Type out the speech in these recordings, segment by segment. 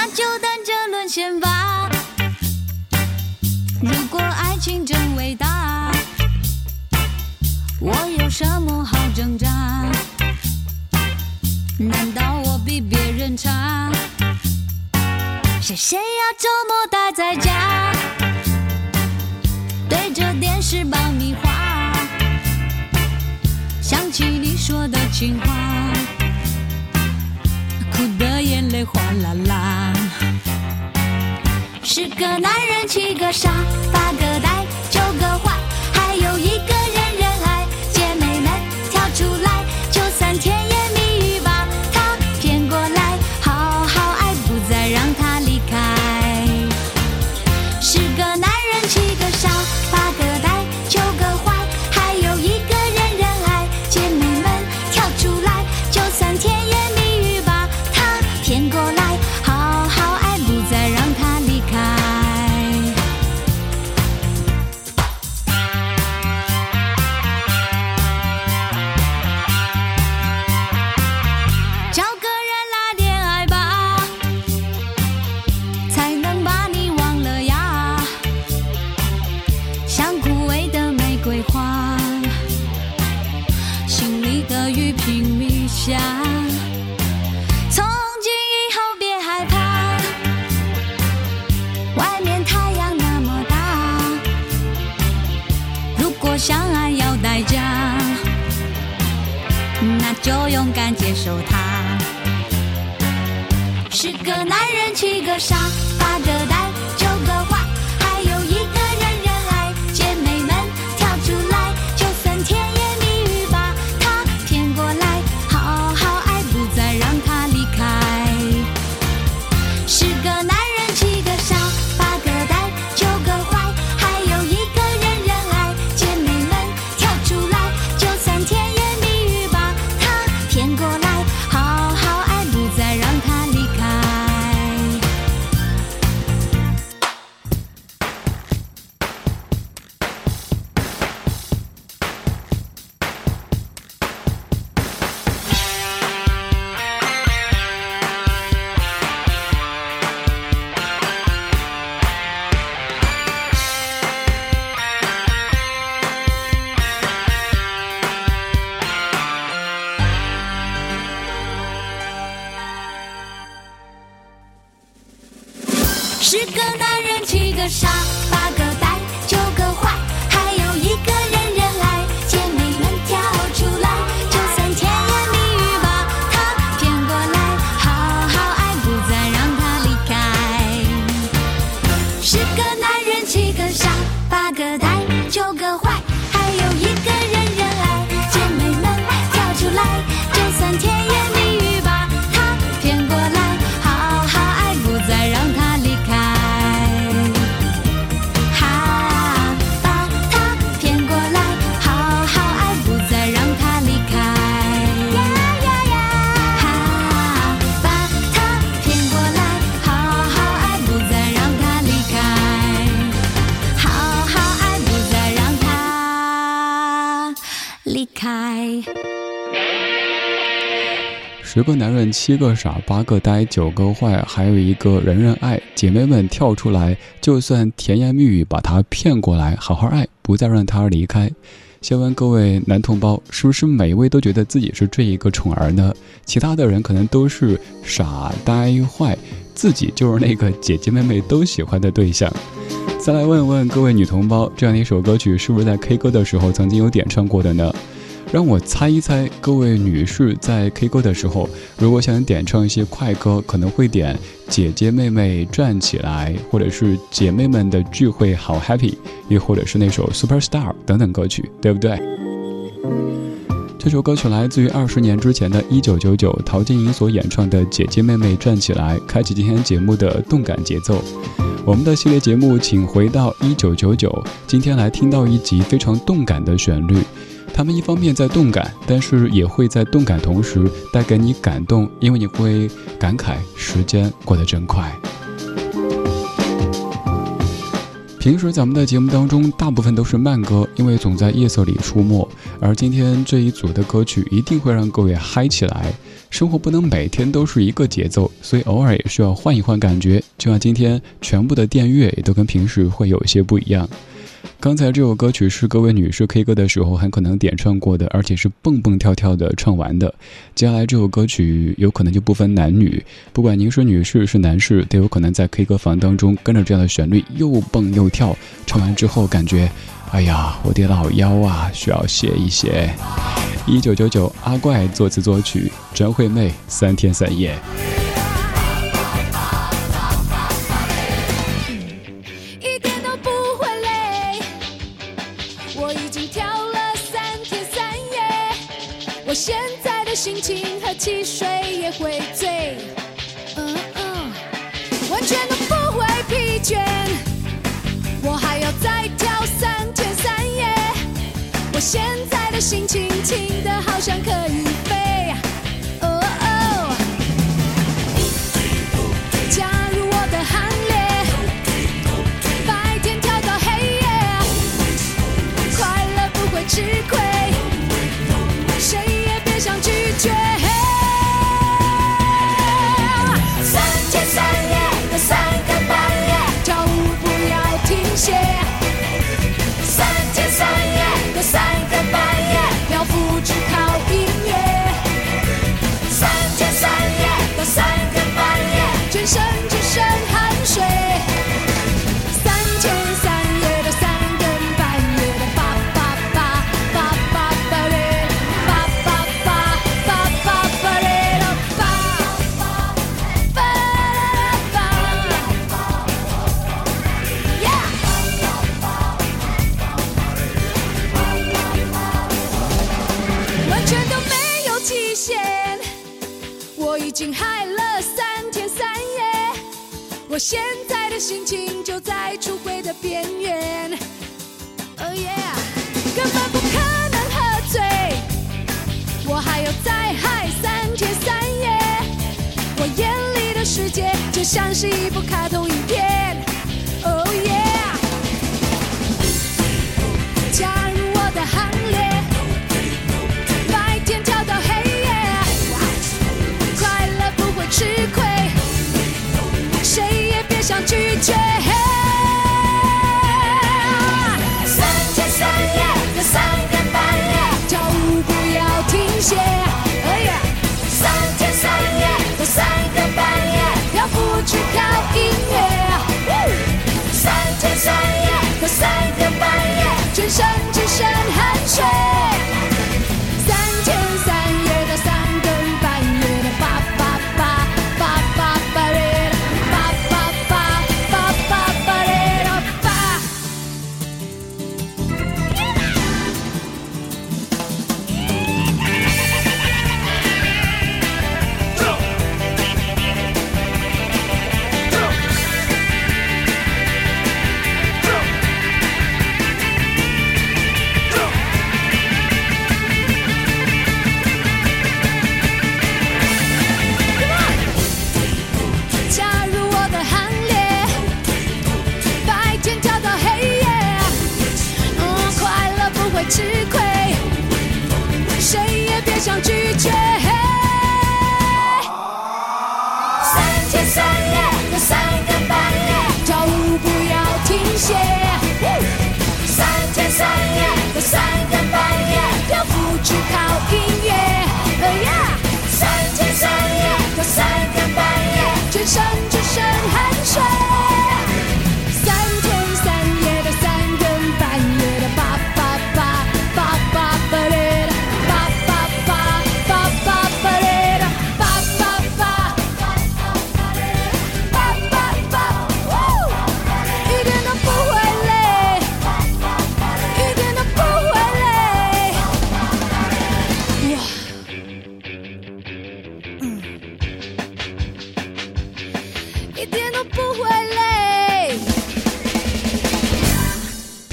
那就等着沦陷吧。如果爱情真伟大我有什么好挣扎？难道我比别人差？是谁要周末待在家？对着电视爆米花想起你说的情话。哭的眼泪哗啦啦。十个男人七个傻，八个呆，家从今以后别害怕外面太阳那么大如果相爱要代价那就勇敢接受它。十个男人七个傻十个男人，七个傻，十个男人，七个傻八个呆，九个坏，还有一个人人爱。姐妹们跳出来，就算甜言蜜语把他骗过来，好好爱，不再让他离开。先问各位男同胞，是不是每一位都觉得自己是这一个宠儿呢？其他的人可能都是傻呆坏，自己就是那个姐姐妹妹都喜欢的对象。再来问问各位女同胞，这样的一首歌曲是不是在 K 歌的时候曾经有点唱过的呢？让我猜一猜，各位女士在 K 歌的时候，如果想点唱一些快歌，可能会点《姐姐妹妹站起来》，或者是姐妹们的聚会好 happy，又或者是那首《Superstar》等等歌曲，对不对？这首歌曲来自于二十年之前的一九九九，陶晶莹所演唱的《姐姐妹妹站起来》，开启今天节目的动感节奏。我们的系列节目，请回到一九九九，今天来听到一集非常动感的旋律。他们一方面在动感，但是也会在动感同时带给你感动，因为你会感慨时间过得真快。平时咱们的节目当中，大部分都是慢歌，因为总在夜色里出没。而今天这一组的歌曲一定会让各位嗨起来。生活不能每天都是一个节奏，所以偶尔也需要换一换感觉。就像今天，全部的电乐也都跟平时会有一些不一样。刚才这首歌曲是各位女士 K 歌的时候很可能点唱过的，而且是蹦蹦跳跳的唱完的。接下来这首歌曲有可能就不分男女，不管您是女士是男士，都有可能在 K 歌房当中跟着这样的旋律又蹦又跳。唱完之后感觉，哎呀，我的老腰啊，需要歇一歇。一九九九，阿怪作词作曲，张惠妹三天三夜。现在的心情喝汽水也会醉，嗯嗯，完全都不会疲倦。我还要再跳三天三夜，我现在的心情我现在的心情就在出轨的边缘，Oh yeah，根本不可能喝醉，我还要再嗨三天三夜，我眼里的世界就像是一部卡通影片。三天三夜的三半夜跳舞不要停歇三天三夜三半夜只靠音乐。三天三夜三更半夜全身只剩汗水。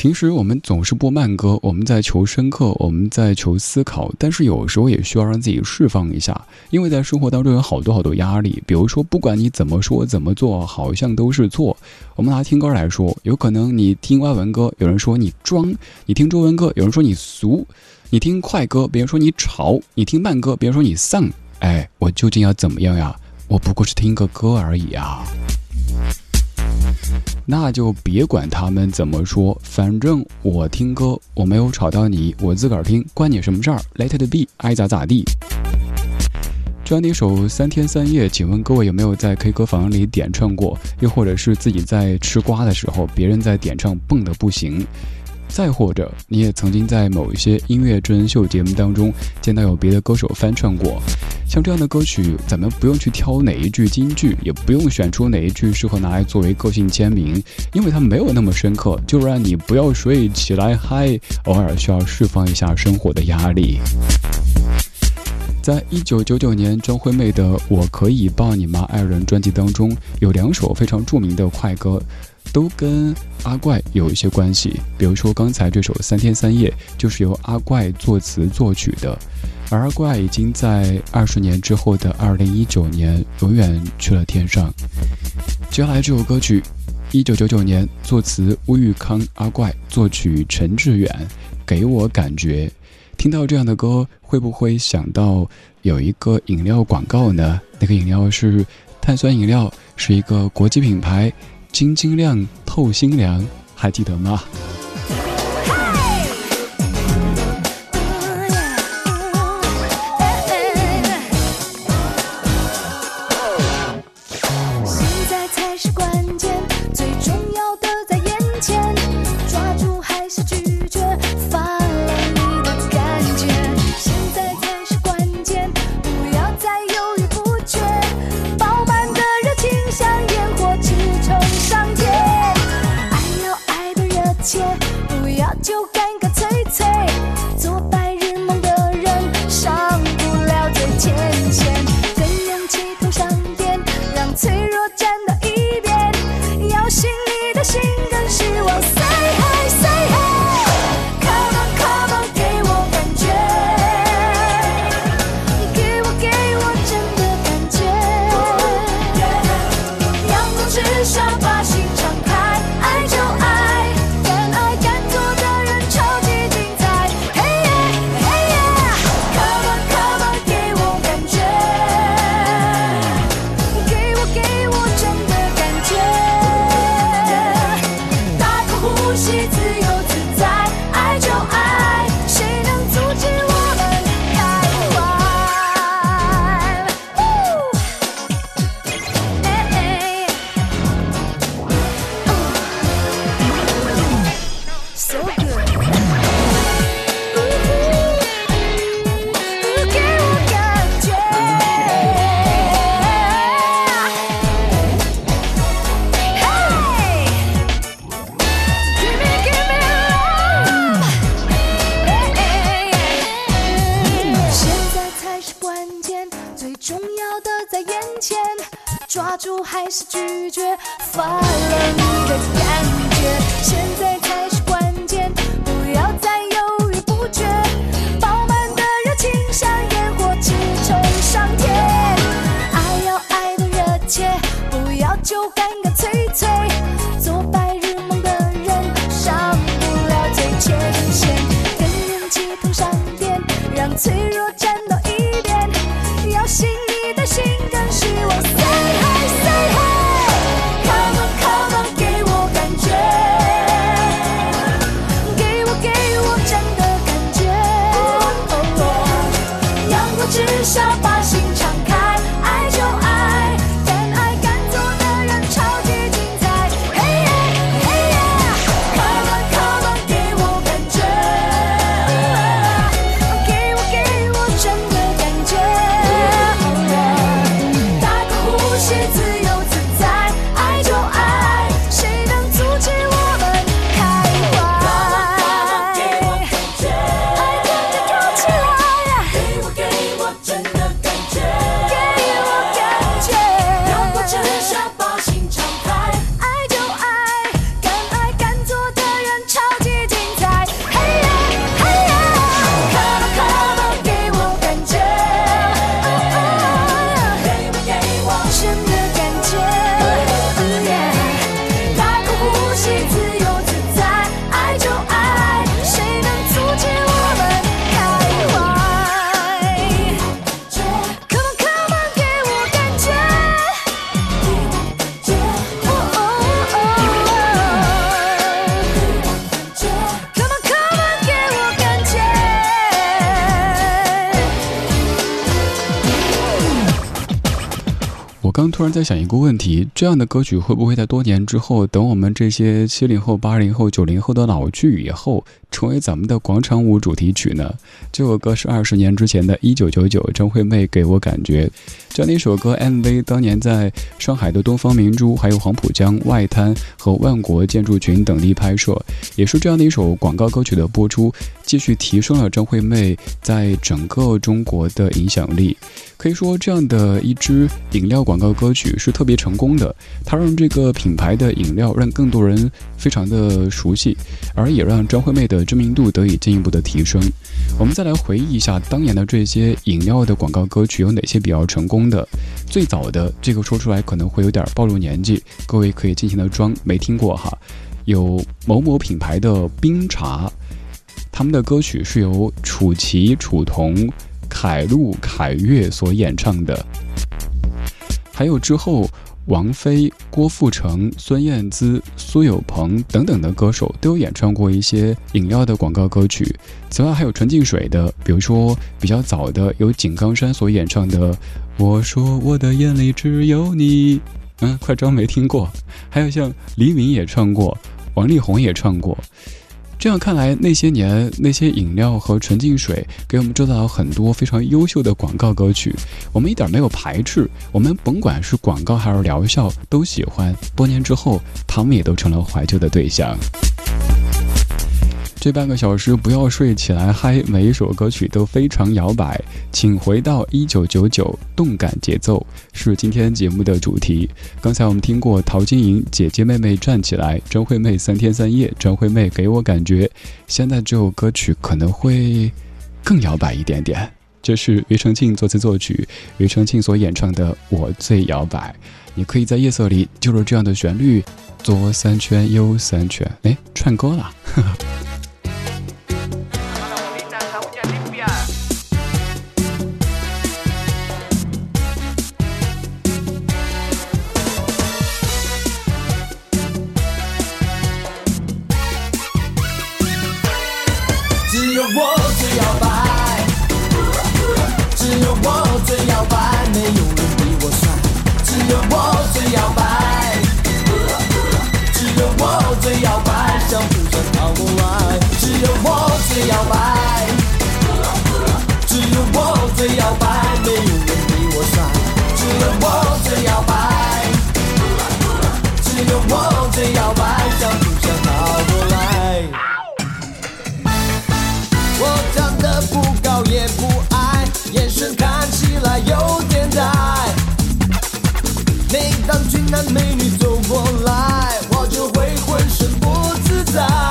平时我们总是播慢歌，我们在求深刻，我们在求思考，但是有时候也需要让自己释放一下，因为在生活当中有好多好多压力。比如说，不管你怎么说怎么做，好像都是错。我们拿听歌来说，有可能你听外文歌，有人说你装；你听中文歌，有人说你俗；你听快歌，别人说你吵；你听慢歌，别人说你丧。哎，我究竟要怎么样呀？我不过是听个歌而已啊。那就别管他们怎么说，反正我听歌，我没有吵到你，我自个儿听，关你什么事儿？Let it be，爱咋咋地。这样的一首《三天三夜》，请问各位有没有在 K 歌房里点唱过？又或者是自己在吃瓜的时候，别人在点唱蹦的不行？再或者，你也曾经在某一些音乐真人秀节目当中见到有别的歌手翻唱过，像这样的歌曲，咱们不用去挑哪一句金句，也不用选出哪一句适合拿来作为个性签名，因为它没有那么深刻，就让你不要睡起来嗨，偶尔需要释放一下生活的压力。在一九九九年，张惠妹的《我可以抱你吗爱人》专辑当中，有两首非常著名的快歌。都跟阿怪有一些关系，比如说刚才这首《三天三夜》就是由阿怪作词作曲的，而阿怪已经在二十年之后的二零一九年永远去了天上。接下来这首歌曲，一九九九年作词乌玉康，阿怪作曲陈志远，给我感觉，听到这样的歌会不会想到有一个饮料广告呢？那个饮料是碳酸饮料，是一个国际品牌。晶晶亮透心凉，还记得吗？刚突然在想一个问题：这样的歌曲会不会在多年之后，等我们这些七零后、八零后、九零后的老去以后，成为咱们的广场舞主题曲呢？这首歌是二十年之前的《一九九九》，张惠妹给我感觉。这样的一首歌 MV，当年在上海的东方明珠、还有黄浦江外滩和万国建筑群等地拍摄，也是这样的一首广告歌曲的播出，继续提升了张惠妹在整个中国的影响力。可以说，这样的一支饮料广告歌曲是特别成功的。它让这个品牌的饮料让更多人非常的熟悉，而也让张惠妹的知名度得以进一步的提升。我们再来回忆一下当年的这些饮料的广告歌曲有哪些比较成功的。最早的这个说出来可能会有点暴露年纪，各位可以尽情的装没听过哈。有某某品牌的冰茶，他们的歌曲是由楚奇、楚童。凯路、凯越所演唱的，还有之后王菲、郭富城、孙燕姿、苏有朋等等的歌手都有演唱过一些饮料的广告歌曲。此外，还有纯净水的，比如说比较早的有井冈山所演唱的《我说我的眼里只有你》，嗯，快装没听过。还有像黎明也唱过，王力宏也唱过。这样看来，那些年那些饮料和纯净水给我们制造了很多非常优秀的广告歌曲，我们一点没有排斥，我们甭管是广告还是疗效都喜欢。多年之后，他们也都成了怀旧的对象。这半个小时不要睡，起来嗨！每一首歌曲都非常摇摆，请回到一九九九，动感节奏是今天节目的主题。刚才我们听过陶晶莹《姐姐妹妹站起来》，张惠妹三天三夜，张惠妹给我感觉，现在这首歌曲可能会更摇摆一点点。这是庾澄庆作词作曲，庾澄庆所演唱的《我最摇摆》。你可以在夜色里就着这样的旋律，左三圈右三圈，哎，串歌了。最摇摆，像湖上跑过来，只有我最摇摆，只有我最摇摆，没有人比我帅，只有我最摇摆，只有我最摇摆，像湖上跑过来，我长得不高也不矮，眼神看起来有点呆，每当俊男美女走过来。passar.